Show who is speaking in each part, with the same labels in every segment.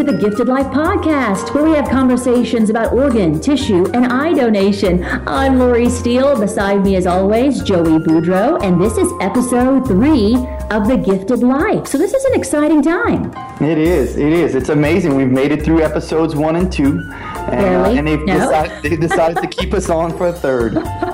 Speaker 1: to the Gifted Life Podcast, where we have conversations about organ, tissue, and eye donation. I'm Lori Steele. Beside me, as always, Joey Boudreau, and this is episode three of the Gifted Life. So this is an exciting time.
Speaker 2: It is. It is. It's amazing. We've made it through episodes one and two, and, uh, and they've no. decided, they decided to keep us on for a third.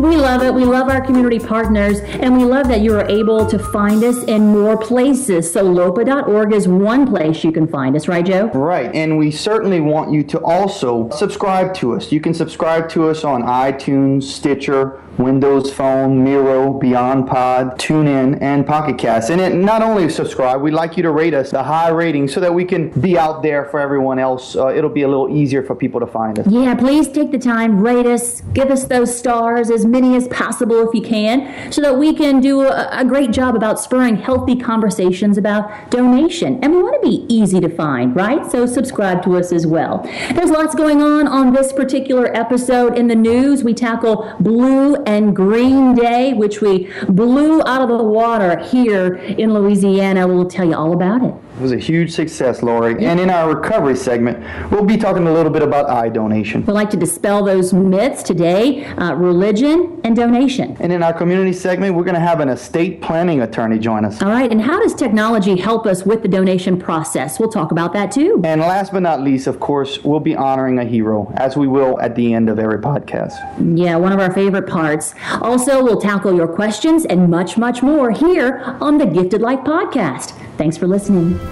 Speaker 1: we love it. We love our community partners, and we love that you are able to find us in more places. So, LOPA.org is one place you can find us, right, Joe?
Speaker 2: Right. And we certainly want you to also subscribe to us. You can subscribe to us on iTunes, Stitcher, Windows Phone, Miro, Beyond Pod, TuneIn, and Pocket Cast. And it, not only subscribe, we'd like you to rate us a high rating so that we can be out there for everyone else. Uh, it'll be a little easier for people to find us.
Speaker 1: Yeah, please take the time, rate us, give us those stars, as many as possible if you can, so that we can do a, a great job about spurring healthy conversations about donation. And we want to be easy to find, right? So subscribe to us as well. There's lots going on on this particular episode in the news. We tackle blue and Green Day, which we blew out of the water here in Louisiana. We'll tell you all about it.
Speaker 2: It was a huge success, Lori. And in our recovery segment, we'll be talking a little bit about eye donation.
Speaker 1: We'd like to dispel those myths today uh, religion and donation.
Speaker 2: And in our community segment, we're going to have an estate planning attorney join us.
Speaker 1: All right. And how does technology help us with the donation process? We'll talk about that too.
Speaker 2: And last but not least, of course, we'll be honoring a hero, as we will at the end of every podcast.
Speaker 1: Yeah, one of our favorite parts. Also, we'll tackle your questions and much, much more here on the Gifted Life Podcast. Thanks for listening.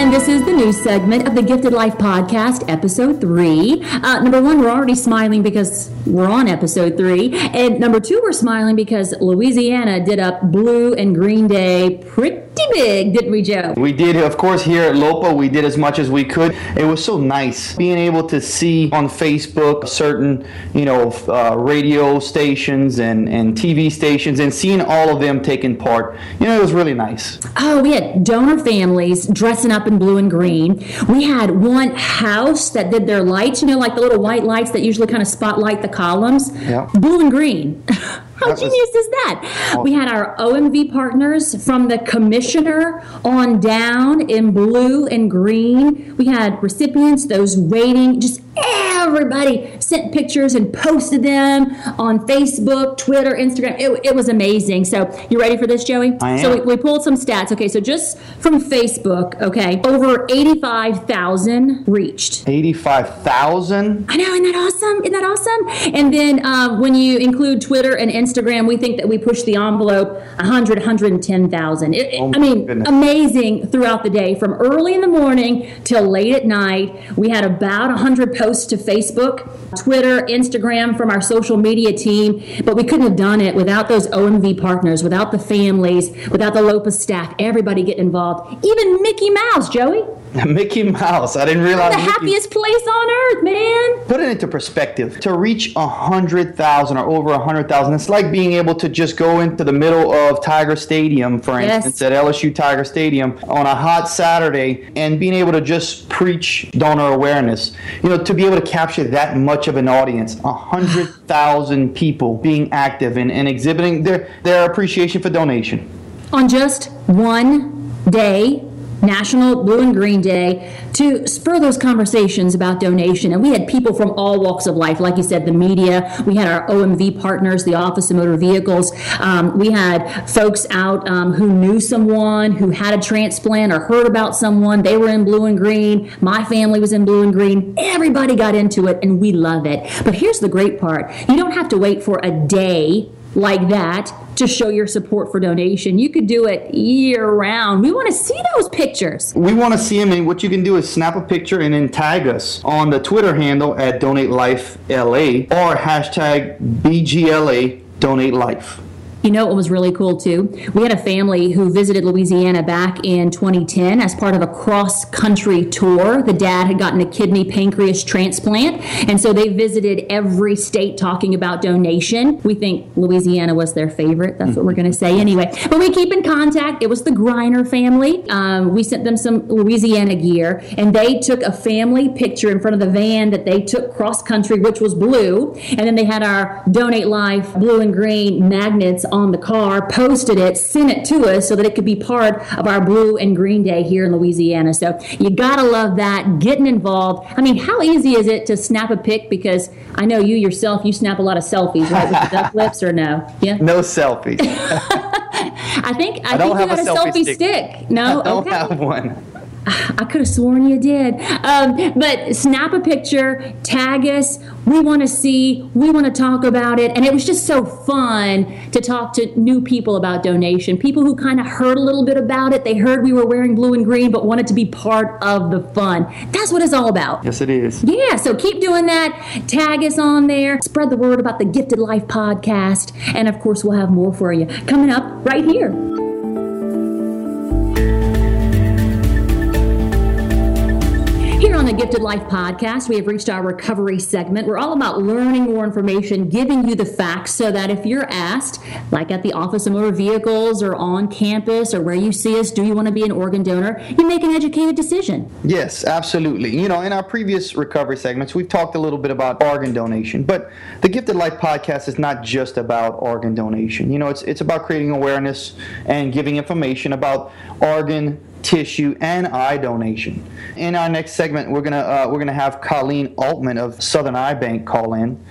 Speaker 1: And this is the new segment of the Gifted Life podcast, episode three. Uh, number one, we're already smiling because we're on episode three. And number two, we're smiling because Louisiana did up Blue and Green Day pretty big, didn't we, Joe?
Speaker 2: We did. Of course, here at LOPA, we did as much as we could. It was so nice being able to see on Facebook certain, you know, uh, radio stations and, and TV stations and seeing all of them taking part. You know, it was really nice.
Speaker 1: Oh, we had donor families dressing up in blue and green. We had one house that did their lights, you know, like the little white lights that usually kind of spotlight the columns. Yeah. Blue and green. How genius is that? We had our OMV partners from the commissioner on down in blue and green. We had recipients, those waiting, just everybody sent pictures and posted them on Facebook, Twitter, Instagram. It, it was amazing. So, you ready for this, Joey?
Speaker 2: I am.
Speaker 1: So, we, we pulled some stats. Okay, so just from Facebook, okay, over 85,000 reached.
Speaker 2: 85,000?
Speaker 1: I know, isn't that awesome? Isn't that awesome? And then uh, when you include Twitter and Instagram, we think that we pushed the envelope 100, 110,000. Oh I mean, goodness. amazing throughout the day from early in the morning till late at night. We had about 100 posts to Facebook, Twitter, Instagram from our social media team, but we couldn't have done it without those OMV partners, without the families, without the LOPA staff, everybody getting involved. Even Mickey Mouse, Joey.
Speaker 2: Mickey Mouse. I didn't realize.
Speaker 1: The Mickey... happiest place on earth, man.
Speaker 2: Put it into perspective. To reach a hundred thousand or over a hundred thousand, it's like being able to just go into the middle of Tiger Stadium, for yes. instance, at LSU Tiger Stadium on a hot Saturday, and being able to just preach donor awareness. You know, to be able to capture that much of an audience, a hundred thousand people being active and, and exhibiting their their appreciation for donation.
Speaker 1: On just one day National Blue and Green Day to spur those conversations about donation. And we had people from all walks of life, like you said, the media. We had our OMV partners, the Office of Motor Vehicles. Um, we had folks out um, who knew someone who had a transplant or heard about someone. They were in blue and green. My family was in blue and green. Everybody got into it, and we love it. But here's the great part you don't have to wait for a day like that to show your support for donation. You could do it year round. We want to see those pictures.
Speaker 2: We want to see them, and what you can do is snap a picture and then tag us on the Twitter handle at Donate Life LA or hashtag BGLA Donate Life.
Speaker 1: You know what was really cool too? We had a family who visited Louisiana back in 2010 as part of a cross country tour. The dad had gotten a kidney pancreas transplant, and so they visited every state talking about donation. We think Louisiana was their favorite. That's what we're going to say anyway. But we keep in contact. It was the Griner family. Um, we sent them some Louisiana gear, and they took a family picture in front of the van that they took cross country, which was blue, and then they had our Donate Life blue and green magnets on the car, posted it, sent it to us so that it could be part of our Blue and Green Day here in Louisiana. So you gotta love that, getting involved. I mean, how easy is it to snap a pic? Because I know you yourself, you snap a lot of selfies, right, with the duck lips or no?
Speaker 2: Yeah. No selfies.
Speaker 1: I think I, I think you got a selfie, selfie stick. stick. No,
Speaker 2: I don't okay. have one.
Speaker 1: I could have sworn you did. Um, but snap a picture, tag us. We want to see, we want to talk about it. And it was just so fun to talk to new people about donation. People who kind of heard a little bit about it. They heard we were wearing blue and green, but wanted to be part of the fun. That's what it's all about.
Speaker 2: Yes, it is.
Speaker 1: Yeah, so keep doing that. Tag us on there. Spread the word about the Gifted Life podcast. And of course, we'll have more for you coming up right here. Gifted Life podcast, we have reached our recovery segment. We're all about learning more information, giving you the facts so that if you're asked, like at the Office of Motor Vehicles or on campus or where you see us, do you want to be an organ donor, you make an educated decision.
Speaker 2: Yes, absolutely. You know, in our previous recovery segments, we've talked a little bit about organ donation, but the Gifted Life podcast is not just about organ donation. You know, it's, it's about creating awareness and giving information about organ tissue, and eye donation. In our next segment, we're gonna uh, we're gonna have Colleen Oltmann of Southern Eye Bank call in.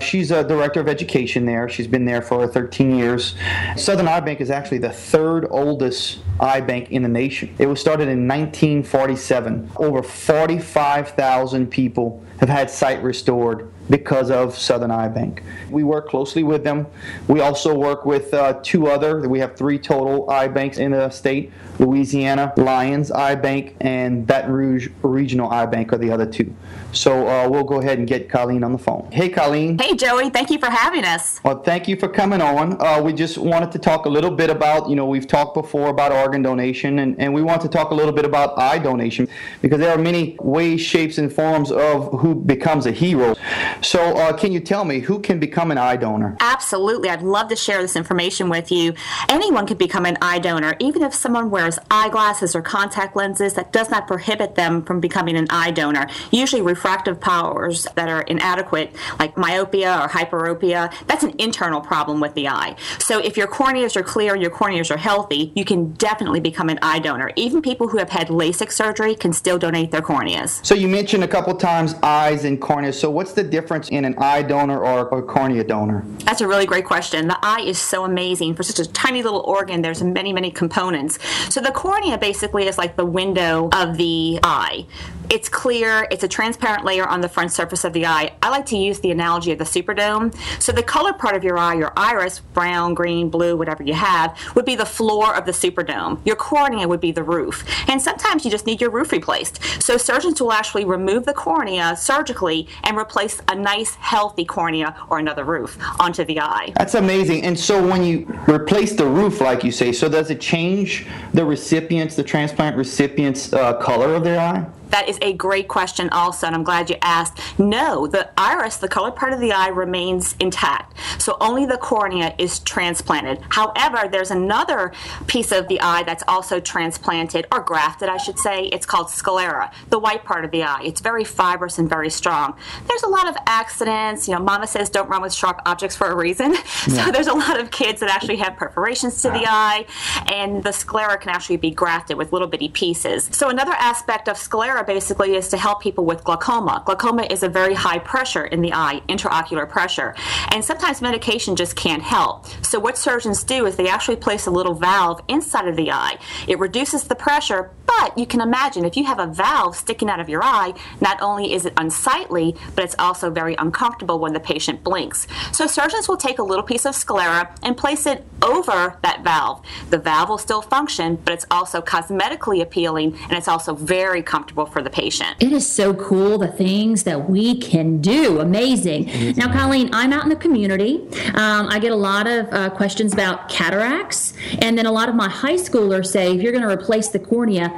Speaker 2: She's a director of education there. She's been there for 13 years. Southern Eye Bank is actually the third oldest eye bank in the nation. It was started in 1947. Over 45,000 people have had sight restored because of Southern Eye Bank. We work closely with them. We also work with uh, two other, we have three total eye banks in the state Louisiana Lions Eye Bank and Baton Rouge Regional Eye Bank are the other two. So uh, we'll go ahead and get Colleen on the phone. Hey, Colleen.
Speaker 3: Hey, Joey. Thank you for having us.
Speaker 2: Well, thank you for coming on. Uh, we just wanted to talk a little bit about, you know, we've talked before about organ donation, and, and we want to talk a little bit about eye donation because there are many ways, shapes, and forms of who becomes a hero. So, uh, can you tell me who can become an eye donor?
Speaker 3: Absolutely. I'd love to share this information with you. Anyone can become an eye donor, even if someone wears eyeglasses or contact lenses. That does not prohibit them from becoming an eye donor. Usually, refractive powers that are inadequate, like myopia or hyperopia, that's an internal problem with the eye. So, if your corneas are clear, and your corneas are healthy, you can definitely become an eye donor. Even people who have had LASIK surgery can still donate their corneas.
Speaker 2: So, you mentioned a couple times eyes and corneas. So, what's the difference in an eye donor or a cornea donor?
Speaker 3: That's a really great question. The eye is so amazing. For such a tiny little organ, there's many, many components. So, the cornea basically is like the window of the eye. It's clear, it's a transparent layer on the front surface of the eye. I like to use the analogy of the superdome. So the color part of your eye, your iris, brown, green, blue, whatever you have, would be the floor of the superdome. Your cornea would be the roof. And sometimes you just need your roof replaced. So surgeons will actually remove the cornea surgically and replace a nice, healthy cornea or another roof onto the eye.
Speaker 2: That's amazing. And so when you replace the roof, like you say, so does it change the recipient's, the transplant recipient's uh, color of their eye?
Speaker 3: That is a great question, also, and I'm glad you asked. No, the iris, the colored part of the eye, remains intact. So only the cornea is transplanted. However, there's another piece of the eye that's also transplanted, or grafted, I should say. It's called sclera, the white part of the eye. It's very fibrous and very strong. There's a lot of accidents. You know, mama says don't run with sharp objects for a reason. Yeah. So there's a lot of kids that actually have perforations to the eye, and the sclera can actually be grafted with little bitty pieces. So another aspect of sclera basically is to help people with glaucoma. Glaucoma is a very high pressure in the eye, intraocular pressure, and sometimes medication just can't help. So what surgeons do is they actually place a little valve inside of the eye. It reduces the pressure, but you can imagine if you have a valve sticking out of your eye, not only is it unsightly, but it's also very uncomfortable when the patient blinks. So surgeons will take a little piece of sclera and place it over that valve. The valve will still function, but it's also cosmetically appealing and it's also very comfortable for the patient.
Speaker 1: It is so cool the things that we can do. Amazing. Now, Colleen, I'm out in the community. Um, I get a lot of uh, questions about cataracts, and then a lot of my high schoolers say if you're going to replace the cornea,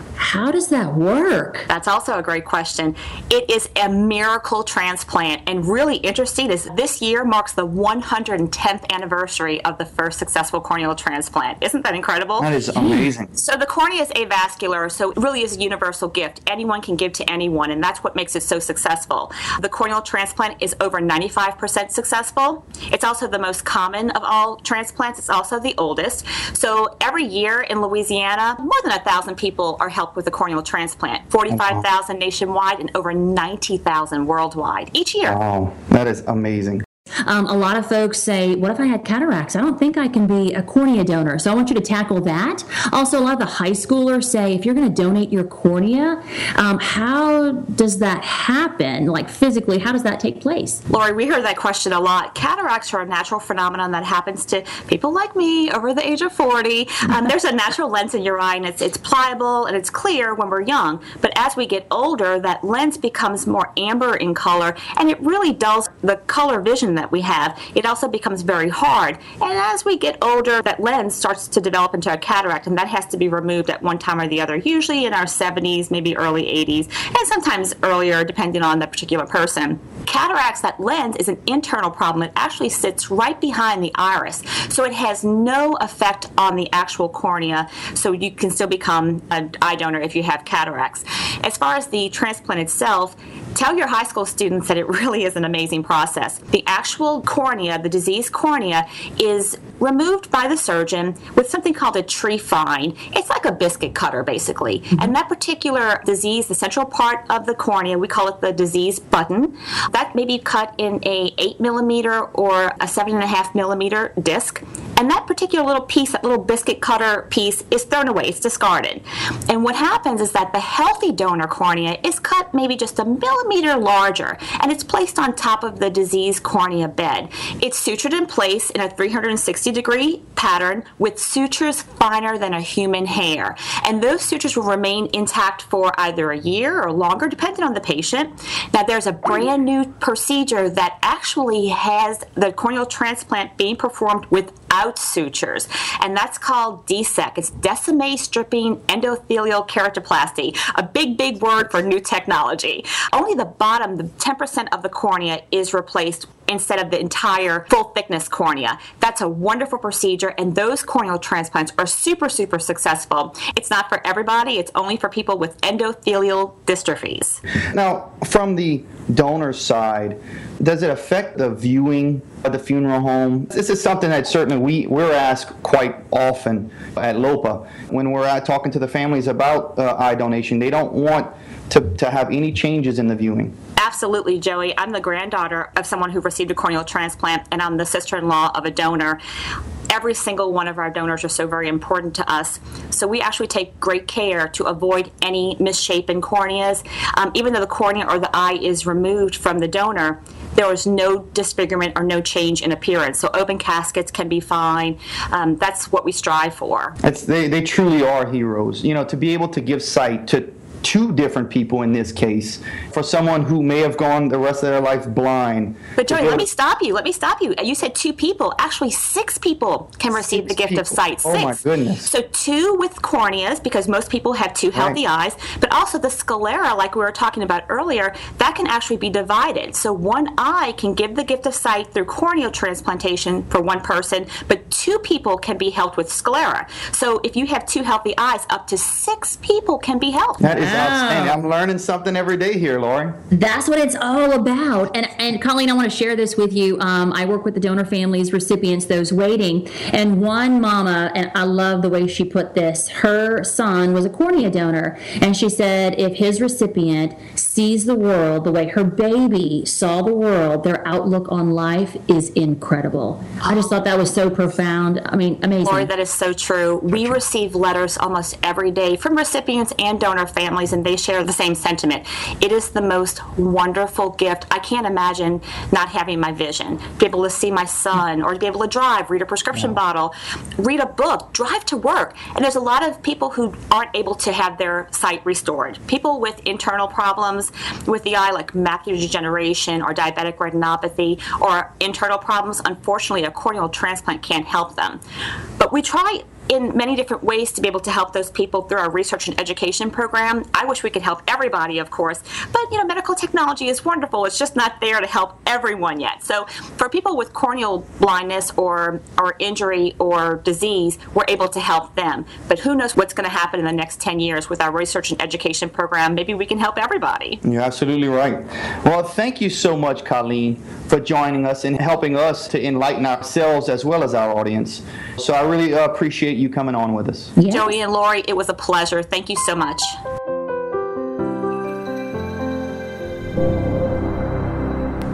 Speaker 1: How does that work?
Speaker 3: That's also a great question. It is a miracle transplant, and really interesting is this year marks the 110th anniversary of the first successful corneal transplant. Isn't that incredible?
Speaker 2: That is amazing.
Speaker 3: So the cornea is avascular, so it really is a universal gift. Anyone can give to anyone, and that's what makes it so successful. The corneal transplant is over 95% successful. It's also the most common of all transplants. It's also the oldest. So every year in Louisiana, more than a thousand people are helped with a corneal transplant. 45,000 nationwide and over 90,000 worldwide each year.
Speaker 2: Wow, that is amazing.
Speaker 1: Um, a lot of folks say, What if I had cataracts? I don't think I can be a cornea donor. So I want you to tackle that. Also, a lot of the high schoolers say, If you're going to donate your cornea, um, how does that happen? Like physically, how does that take place?
Speaker 3: Lori, we hear that question a lot. Cataracts are a natural phenomenon that happens to people like me over the age of 40. Um, there's a natural lens in your eye, and it's, it's pliable and it's clear when we're young. But as we get older, that lens becomes more amber in color, and it really dulls the color vision that we have, it also becomes very hard. And as we get older, that lens starts to develop into a cataract, and that has to be removed at one time or the other, usually in our 70s, maybe early 80s, and sometimes earlier, depending on the particular person. Cataracts, that lens is an internal problem. It actually sits right behind the iris, so it has no effect on the actual cornea, so you can still become an eye donor if you have cataracts. As far as the transplant itself, tell your high school students that it really is an amazing process. The actual cornea, the diseased cornea, is removed by the surgeon with something called a trephine. It's like a biscuit cutter, basically. Mm-hmm. And that particular disease, the central part of the cornea, we call it the disease button. That may be cut in a 8 millimeter or a 7.5 millimeter disc. And that particular little piece, that little biscuit cutter piece, is thrown away, it's discarded. And what happens is that the healthy donor cornea is cut maybe just a millimeter larger, and it's placed on top of the diseased cornea bed. It's sutured in place in a 360 degree pattern with sutures finer than a human hair. And those sutures will remain intact for either a year or longer, depending on the patient. Now, there's a brand new procedure that actually has the corneal transplant being performed without sutures, and that's called DSEK. It's Descemet stripping endothelial keratoplasty, a big, big word for new technology. Only the bottom, the 10% of the cornea, is replaced instead of the entire full thickness cornea. That's a wonderful procedure, and those corneal transplants are super, super successful. It's not for everybody, it's only for people with endothelial dystrophies.
Speaker 2: Now, from the donor side, does it affect the viewing at the funeral home? This is something that certainly we, we're asked quite often at LOPA when we're at talking to the families about uh, eye donation. They don't want to, to have any changes in the viewing.
Speaker 3: Absolutely, Joey. I'm the granddaughter of someone who received a corneal transplant, and I'm the sister in law of a donor. Every single one of our donors are so very important to us. So we actually take great care to avoid any misshapen corneas. Um, even though the cornea or the eye is removed from the donor, there is no disfigurement or no change in appearance. So open caskets can be fine. Um, that's what we strive for.
Speaker 2: It's, they, they truly are heroes. You know, to be able to give sight to two different people in this case for someone who may have gone the rest of their life blind.
Speaker 3: But Joey, let me stop you. Let me stop you. You said two people. Actually, six people can receive six the gift people. of sight. Six.
Speaker 2: Oh my goodness.
Speaker 3: So two with corneas because most people have two healthy right. eyes, but also the sclera, like we were talking about earlier, that can actually be divided. So one eye can give the gift of sight through corneal transplantation for one person, but two people can be helped with sclera. So if you have two healthy eyes, up to six people can be helped.
Speaker 2: That is outstanding. I'm learning something every day here, Lori.
Speaker 1: That's what it's all about. And and Colleen, I want to share this with you. Um, I work with the donor families, recipients, those waiting, and one mama, and I love the way she put this. Her son was a cornea donor, and she said if his recipient sees the world the way her baby saw the world, their outlook on life is incredible. I just thought that was so profound. I mean, amazing.
Speaker 3: Lori, that is so true. We receive letters almost every day from recipients and donor families families and they share the same sentiment. It is the most wonderful gift. I can't imagine not having my vision, be able to see my son or to be able to drive, read a prescription yeah. bottle, read a book, drive to work. And there's a lot of people who aren't able to have their sight restored. People with internal problems with the eye, like macular degeneration or diabetic retinopathy or internal problems, unfortunately, a corneal transplant can't help them. But we try in many different ways to be able to help those people through our research and education program. I wish we could help everybody, of course, but you know, medical technology is wonderful. It's just not there to help everyone yet. So for people with corneal blindness or or injury or disease, we're able to help them. But who knows what's going to happen in the next 10 years with our research and education program? Maybe we can help everybody.
Speaker 2: You're absolutely right. Well, thank you so much, Colleen, for joining us and helping us to enlighten ourselves as well as our audience. So I really appreciate you coming on with us.
Speaker 3: Yes. Joey and Lori, it was a pleasure. Thank you so much.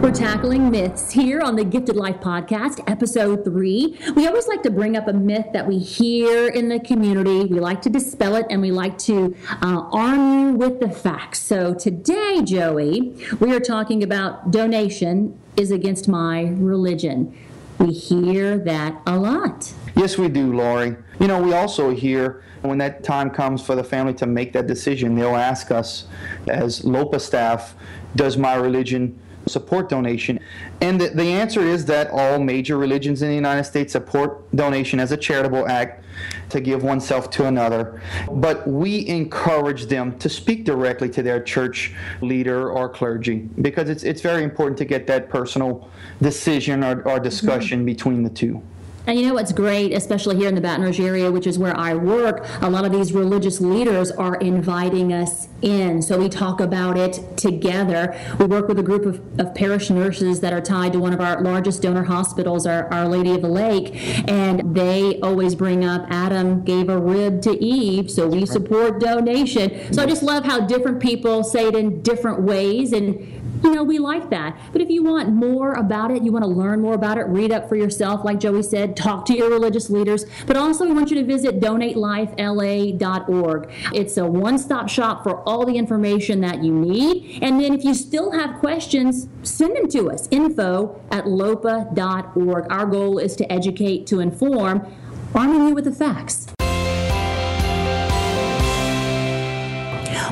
Speaker 1: We're tackling myths here on the Gifted Life podcast, episode three. We always like to bring up a myth that we hear in the community. We like to dispel it and we like to uh, arm you with the facts. So today, Joey, we are talking about donation is against my religion. We hear that a lot.
Speaker 2: Yes, we do, Lori. You know, we also hear when that time comes for the family to make that decision, they'll ask us as LOPA staff, does my religion support donation? And the, the answer is that all major religions in the United States support donation as a charitable act to give oneself to another. But we encourage them to speak directly to their church leader or clergy because it's, it's very important to get that personal decision or, or discussion mm-hmm. between the two.
Speaker 1: And you know what's great, especially here in the Baton Rouge area, which is where I work, a lot of these religious leaders are inviting us in. So we talk about it together. We work with a group of, of parish nurses that are tied to one of our largest donor hospitals, our, our Lady of the Lake, and they always bring up Adam gave a rib to Eve, so we support donation. So I just love how different people say it in different ways and you know, we like that. But if you want more about it, you want to learn more about it, read up for yourself, like Joey said, talk to your religious leaders. But also, we want you to visit donatelifela.org. It's a one stop shop for all the information that you need. And then if you still have questions, send them to us info at lopa.org. Our goal is to educate, to inform, arming you with the facts.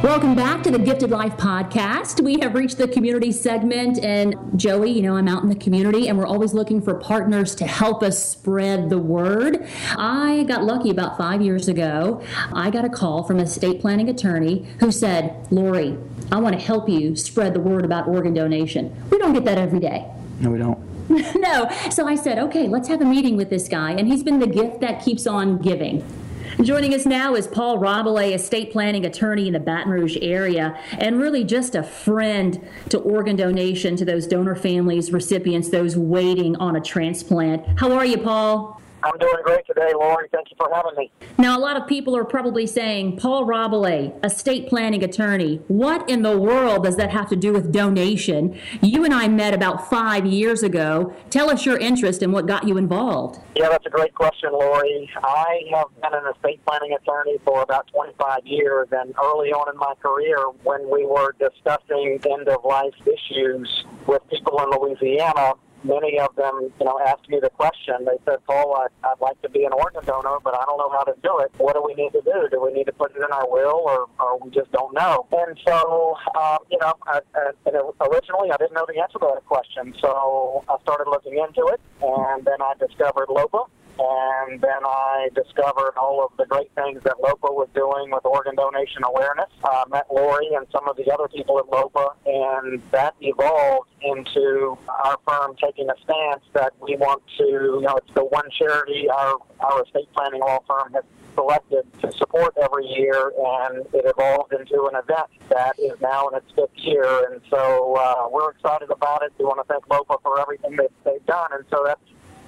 Speaker 1: Welcome back to the Gifted Life podcast. We have reached the community segment, and Joey, you know, I'm out in the community, and we're always looking for partners to help us spread the word. I got lucky about five years ago. I got a call from a estate planning attorney who said, Lori, I want to help you spread the word about organ donation. We don't get that every day.
Speaker 2: No, we don't.
Speaker 1: no. So I said, okay, let's have a meeting with this guy. And he's been the gift that keeps on giving. Joining us now is Paul Rabalais, estate planning attorney in the Baton Rouge area, and really just a friend to organ donation to those donor families, recipients, those waiting on a transplant. How are you, Paul?
Speaker 4: I'm doing great today, Lauren. Thank you for having me.
Speaker 1: Now, a lot of people are probably saying, Paul Rabalais, estate planning attorney, what in the world does that have to do with donation? You and I met about five years ago. Tell us your interest and what got you involved.
Speaker 4: Yeah, that's a great question, Lori. I have been an estate planning attorney for about 25 years, and early on in my career, when we were discussing end of life issues with people in Louisiana, many of them, you know, asked me the question. They said, Paul, I, I'd like to be an organ donor, but I don't know how to do it. What do we need to do? Do we need to put it in our will, or, or we just don't know? And so, um, you know, I, I, originally I didn't know the answer to that question. So I started looking into it, and then I discovered LOPA and then I discovered all of the great things that LOPA was doing with organ donation awareness. Uh, met Lori and some of the other people at LOPA, and that evolved into our firm taking a stance that we want to, you know, it's the one charity our, our estate planning law firm has selected to support every year, and it evolved into an event that is now in its fifth year. And so uh, we're excited about it. We want to thank LOPA for everything that they've done, and so that's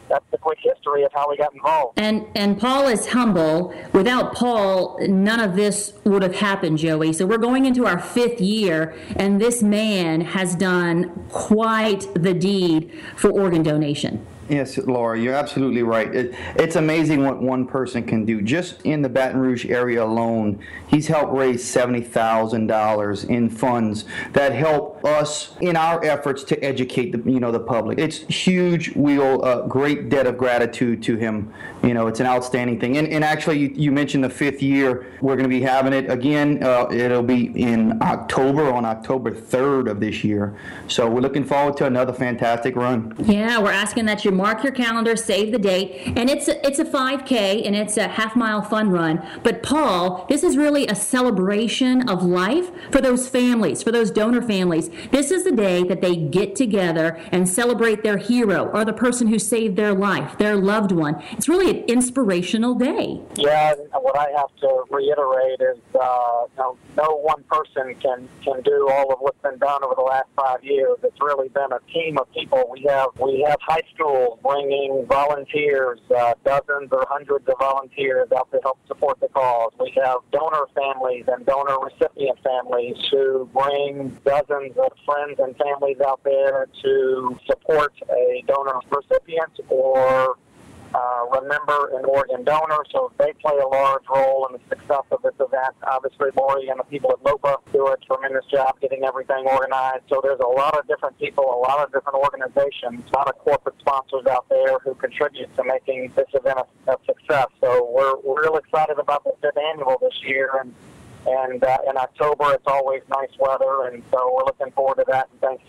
Speaker 4: that's the quick history of how we got involved.
Speaker 1: And and Paul is humble. Without Paul, none of this would have happened, Joey. So we're going into our fifth year, and this man has done quite the deed for organ donation.
Speaker 2: Yes, Laura, you're absolutely right. It, it's amazing what one person can do. Just in the Baton Rouge area alone, he's helped raise $70,000 in funds that help us in our efforts to educate the you know the public. It's huge. We owe a great debt of gratitude to him. You know, it's an outstanding thing. And, and actually, you, you mentioned the fifth year. We're going to be having it again. Uh, it'll be in October on October 3rd of this year. So we're looking forward to another fantastic run.
Speaker 1: Yeah, we're asking that you mark your calendar, save the date, and it's a, it's a 5K and it's a half mile fun run. But Paul, this is really a celebration of life for those families, for those donor families. This is the day that they get together and celebrate their hero or the person who saved their life, their loved one. It's really an inspirational day.
Speaker 4: Yeah, what I have to reiterate is uh, no, no one person can can do all of what's been done over the last five years. It's really been a team of people. We have we have high schools bringing volunteers, uh, dozens or hundreds of volunteers out to help support the cause. We have donor families and donor recipient families who bring dozens of friends and families out there to support a donor recipient or uh, remember an organ donor, so they play a large role in the success of this event. Obviously, Lori and the people at LOPA do a tremendous job getting everything organized. So there's a lot of different people, a lot of different organizations, a lot of corporate sponsors out there who contribute to making this event a, a success. So we're, we're real excited about the fifth annual this year, and and uh, in October it's always nice weather, and so we're looking forward to that. And thanks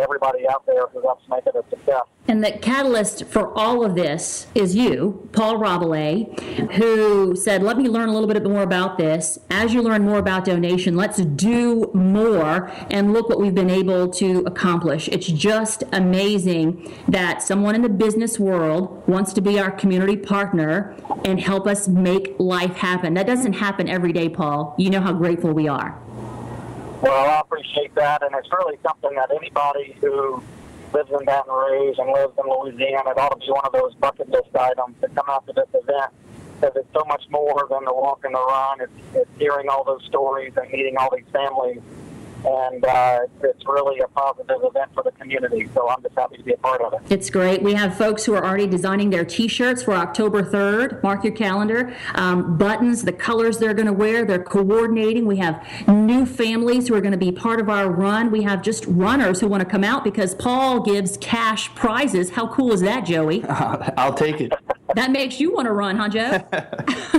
Speaker 4: everybody out there who helps make it a success.
Speaker 1: And the catalyst for all of this is you, Paul Rabalais, who said, Let me learn a little bit more about this. As you learn more about donation, let's do more and look what we've been able to accomplish. It's just amazing that someone in the business world wants to be our community partner and help us make life happen. That doesn't happen every day, Paul. You know how grateful we are.
Speaker 4: Well, I appreciate that, and it's really something that anybody who lives in Baton Rouge and lives in Louisiana, it ought to be one of those bucket list items to come out to this event because it's so much more than the walk and the run. It's, it's hearing all those stories and meeting all these families and uh, it's really a positive event for the community. So I'm just happy to be a part of it.
Speaker 1: It's great. We have folks who are already designing their T-shirts for October 3rd. Mark your calendar. Um, buttons, the colors they're going to wear. They're coordinating. We have new families who are going to be part of our run. We have just runners who want to come out because Paul gives cash prizes. How cool is that, Joey?
Speaker 2: I'll take it.
Speaker 1: That makes you want to run, huh, Joe?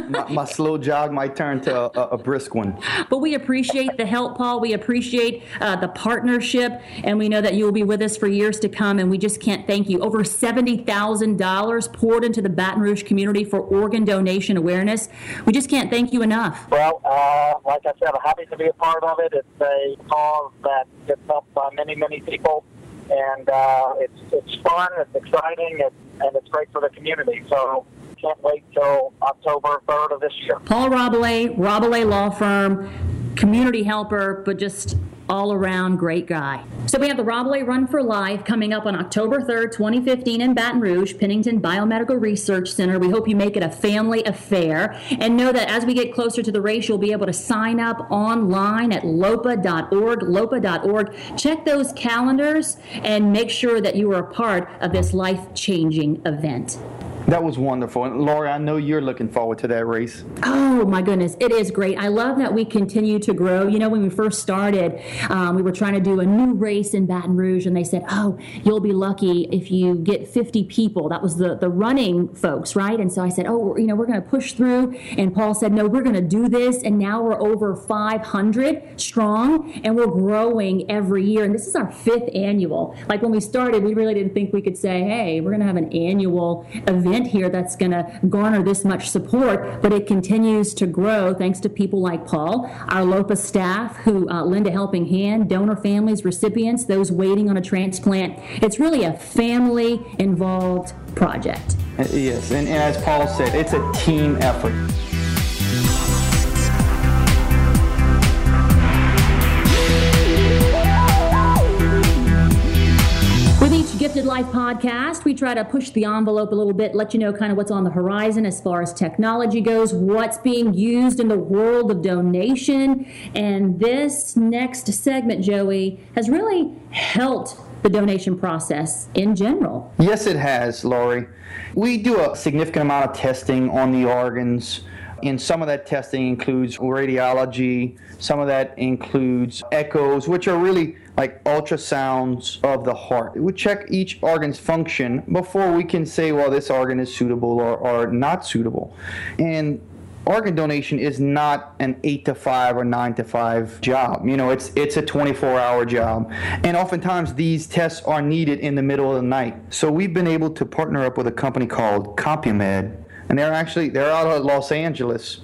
Speaker 2: my, my, slow jog might turn to a, a, brisk one.
Speaker 1: But we appreciate the help, Paul. We appreciate uh, the partnership, and we know that you will be with us for years to come. And we just can't thank you. Over seventy thousand dollars poured into the Baton Rouge community for organ donation awareness. We just can't thank you enough.
Speaker 4: Well, uh, like I said, I'm happy to be a part of it. It's a cause that gets helped by many, many people and uh, it's it's fun, it's exciting, it's, and it's great for the community. So can't wait till October 3rd of this year.
Speaker 1: Paul Rabalais, Rabalais Law Firm, community helper, but just all around great guy. So we have the Rabalais Run for Life coming up on October 3rd, 2015 in Baton Rouge, Pennington Biomedical Research Center. We hope you make it a family affair and know that as we get closer to the race, you'll be able to sign up online at lopa.org, lopa.org. Check those calendars and make sure that you are a part of this life-changing event.
Speaker 2: That was wonderful. And Lori, I know you're looking forward to that race.
Speaker 1: Oh, my goodness. It is great. I love that we continue to grow. You know, when we first started, um, we were trying to do a new race in Baton Rouge, and they said, oh, you'll be lucky if you get 50 people. That was the, the running folks, right? And so I said, oh, you know, we're going to push through. And Paul said, no, we're going to do this. And now we're over 500 strong, and we're growing every year. And this is our fifth annual. Like when we started, we really didn't think we could say, hey, we're going to have an annual event event here that's going to garner this much support, but it continues to grow thanks to people like Paul, our LOPA staff who uh, lend a helping hand, donor families, recipients, those waiting on a transplant. It's really a family involved project.
Speaker 2: Yes, and, and as Paul said, it's a team effort.
Speaker 1: Podcast, we try to push the envelope a little bit, let you know kind of what's on the horizon as far as technology goes, what's being used in the world of donation. And this next segment, Joey, has really helped the donation process in general.
Speaker 2: Yes, it has, Lori. We do a significant amount of testing on the organs And some of that testing includes radiology, some of that includes echoes, which are really like ultrasounds of the heart. We check each organ's function before we can say, well, this organ is suitable or, or not suitable. And organ donation is not an eight to five or nine to five job. You know, it's it's a 24 hour job, and oftentimes these tests are needed in the middle of the night. So we've been able to partner up with a company called CompuMed, and they're actually they're out of Los Angeles,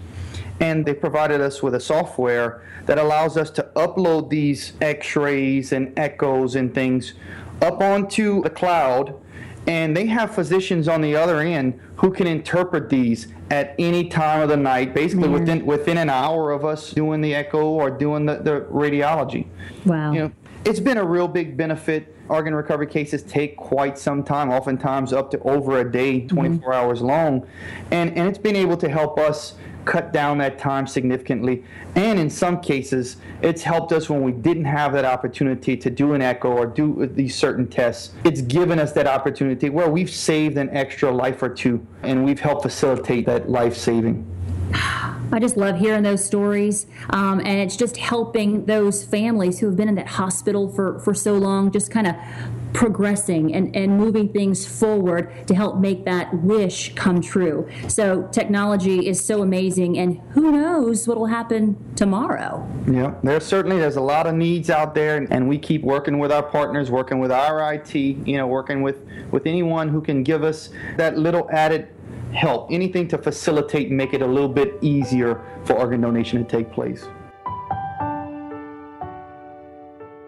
Speaker 2: and they provided us with a software that allows us to upload these X-rays and echoes and things up onto the cloud and they have physicians on the other end who can interpret these at any time of the night, basically within within an hour of us doing the echo or doing the, the radiology.
Speaker 1: Wow.
Speaker 2: You know, it's been a real big benefit. Organ recovery cases take quite some time, oftentimes up to over a day, 24 mm-hmm. hours long. And, and it's been able to help us cut down that time significantly. And in some cases, it's helped us when we didn't have that opportunity to do an echo or do these certain tests. It's given us that opportunity where we've saved an extra life or two and we've helped facilitate that life saving.
Speaker 1: I just love hearing those stories. Um, and it's just helping those families who have been in that hospital for, for so long, just kind of progressing and, and moving things forward to help make that wish come true. So technology is so amazing, and who knows what will happen tomorrow?
Speaker 2: Yeah, there's certainly there's a lot of needs out there, and we keep working with our partners, working with our IT, you know, working with with anyone who can give us that little added help, anything to facilitate and make it a little bit easier for organ donation to take place.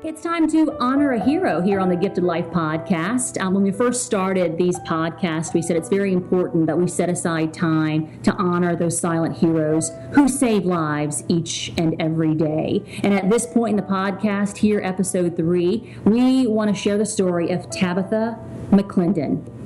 Speaker 1: It's time to honor a hero here on the Gifted Life podcast. Um, when we first started these podcasts, we said it's very important that we set aside time to honor those silent heroes who save lives each and every day. And at this point in the podcast, here, episode three, we want to share the story of Tabitha McLindon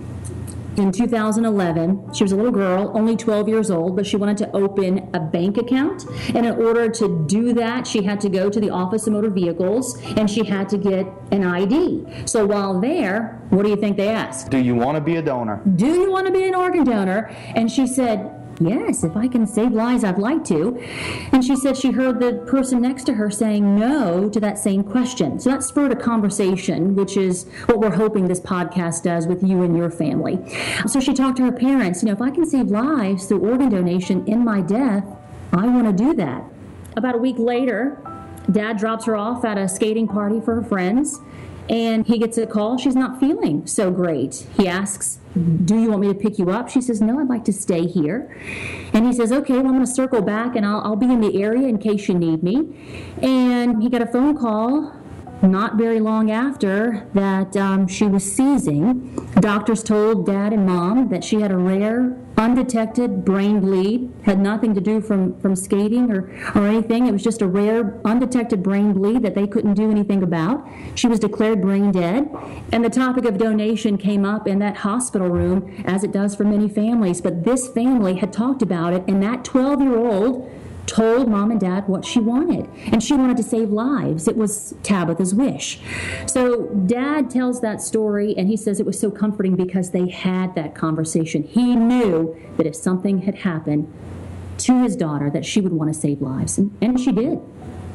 Speaker 1: in 2011. She was a little girl, only 12 years old, but she wanted to open a bank account. And in order to do that, she had to go to the Office of Motor Vehicles and she had to get an ID. So while there, what do you think they asked?
Speaker 2: Do you want to be a donor?
Speaker 1: Do you want to be an organ donor? And she said, Yes, if I can save lives, I'd like to. And she said she heard the person next to her saying no to that same question. So that spurred a conversation, which is what we're hoping this podcast does with you and your family. So she talked to her parents, you know, if I can save lives through organ donation in my death, I want to do that. About a week later, dad drops her off at a skating party for her friends and he gets a call. She's not feeling so great. He asks, Do you want me to pick you up? She says, No, I'd like to stay here. And he says, Okay, well, I'm going to circle back and I'll, I'll be in the area in case you need me. And he got a phone call not very long after that um, she was seizing. Doctors told dad and mom that she had a rare, undetected brain bleed, had nothing to do from, from skating or, or anything. It was just a rare, undetected brain bleed that they couldn't do anything about. She was declared brain dead. And the topic of donation came up in that hospital room, as it does for many families. But this family had talked about it, and that 12 year old told mom and dad what she wanted, and she wanted to save lives. It was Tabitha's wish. So dad tells that story, and he says it was so comforting because they had that conversation. He knew that if something had happened to his daughter, that she would want to save lives, and, and she did.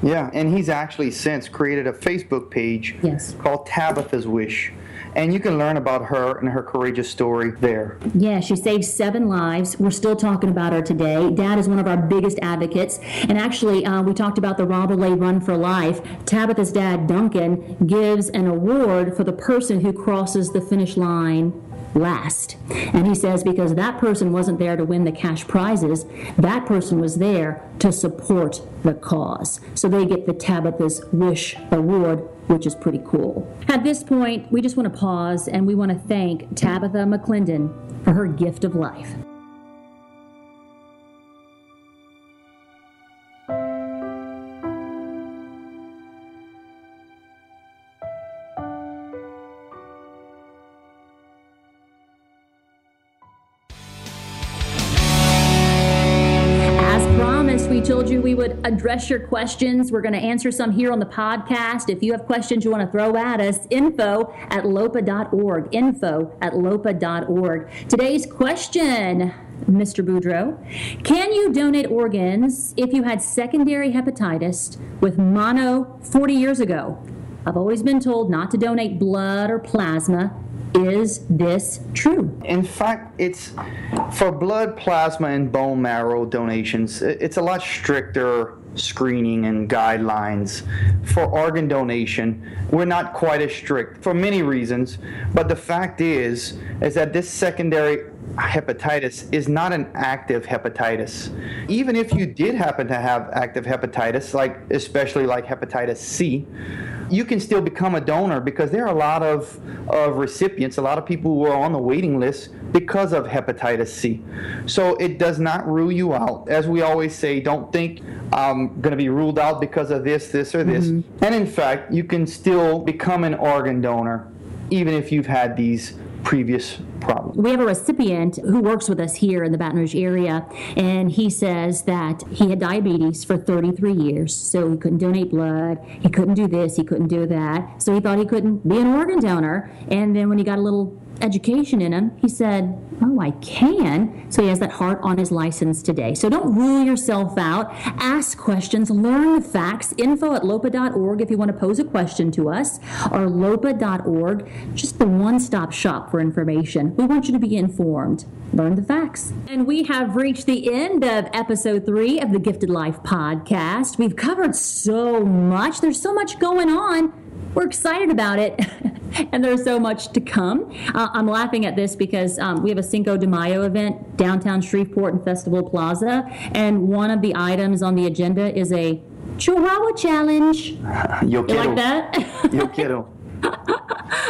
Speaker 2: Yeah, and he's actually since created a Facebook page
Speaker 1: yes.
Speaker 2: called Tabitha's Wish and you can learn about her and her courageous story there.
Speaker 1: Yeah, she saved seven lives. We're still talking about her today. Dad is one of our biggest advocates. And actually, uh, we talked about the Rob Run for Life. Tabitha's dad, Duncan, gives an award for the person who crosses the finish line last. And he says because that person wasn't there to win the cash prizes, that person was there to support the cause. So they get the Tabitha's Wish Award which is pretty cool. At this point, we just want to pause and we want to thank Tabitha McLindon for her gift of life. Address your questions. We're going to answer some here on the podcast. If you have questions you want to throw at us, info at lopa.org. Info at lopa.org. Today's question Mr. Boudreau. Can you donate organs if you had secondary hepatitis with mono 40 years ago? I've always been told not to donate blood or plasma. Is this true?
Speaker 2: In fact, it's for blood, plasma, and bone marrow donations, it's a lot stricter screening and guidelines. For organ donation, we're not quite as strict for many reasons, but the fact is is that this secondary hepatitis is not an active hepatitis. Even if you did happen to have active hepatitis, like especially like hepatitis C, you can still become a donor because there are a lot of, of recipients, a lot of people who are on the waiting list because of hepatitis C. So it does not rule you out. As we always say, don't think I'm going to be ruled out because of this, this, or this. Mm-hmm. And in fact, you can still become an organ donor even if you've had these previous problem.
Speaker 1: We have a recipient who works with us here in the Baton Rouge area, and he says that he had diabetes for 33 years, so he couldn't donate blood, he couldn't do this, he couldn't do that, so he thought he couldn't be an organ donor. And then when he got a little education in him, he said, Oh, I can. So he has that heart on his license today. So don't rule yourself out. Ask questions, learn the facts. Info at lopa.org if you want to pose a question to us, or lopa.org, just the one stop shop for information. We want you to be informed. Learn the facts. And we have reached the end of episode three of the Gifted Life podcast. We've covered so much, there's so much going on. We're excited about it. and there's so much to come. Uh, I'm laughing at this because um, we have a Cinco de Mayo event downtown Shreveport and Festival Plaza, and one of the items on the agenda is a Chihuahua challenge.
Speaker 2: Yo
Speaker 1: you like that?
Speaker 2: Yo quiero.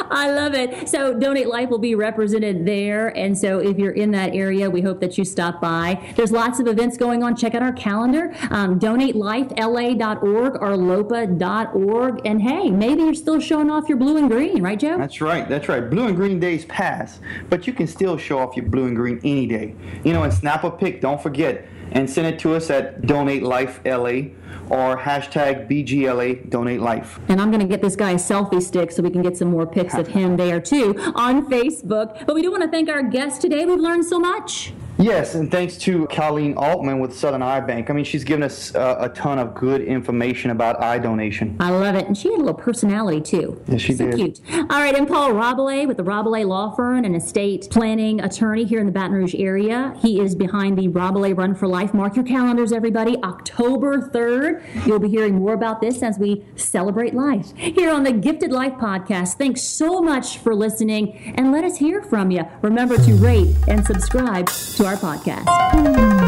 Speaker 1: I love it. So, Donate Life will be represented there. And so, if you're in that area, we hope that you stop by. There's lots of events going on. Check out our calendar um, donatelifela.org or lopa.org. And hey, maybe you're still showing off your blue and green, right, Joe?
Speaker 2: That's right. That's right. Blue and green days pass, but you can still show off your blue and green any day. You know, and snap a pic, don't forget, and send it to us at Donate Life LA or hashtag BGLA Donate Life.
Speaker 1: And I'm going to get this guy a selfie stick so we can get some more pics of him there too on Facebook. But we do want to thank our guest today. We've learned so much.
Speaker 2: Yes, and thanks to Colleen Oltmann with Southern Eye Bank. I mean, she's given us uh, a ton of good information about eye donation.
Speaker 1: I love it. And she had a little personality, too.
Speaker 2: Yes, she
Speaker 1: so
Speaker 2: did.
Speaker 1: cute. All right, and Paul Rabalais with the Rabalais Law Firm, an estate planning attorney here in the Baton Rouge area. He is behind the Rabalais Run for Life. Mark your calendars, everybody. October 3rd. You'll be hearing more about this as we celebrate life here on the Gifted Life podcast. Thanks so much for listening, and let us hear from you. Remember to rate and subscribe to our podcast.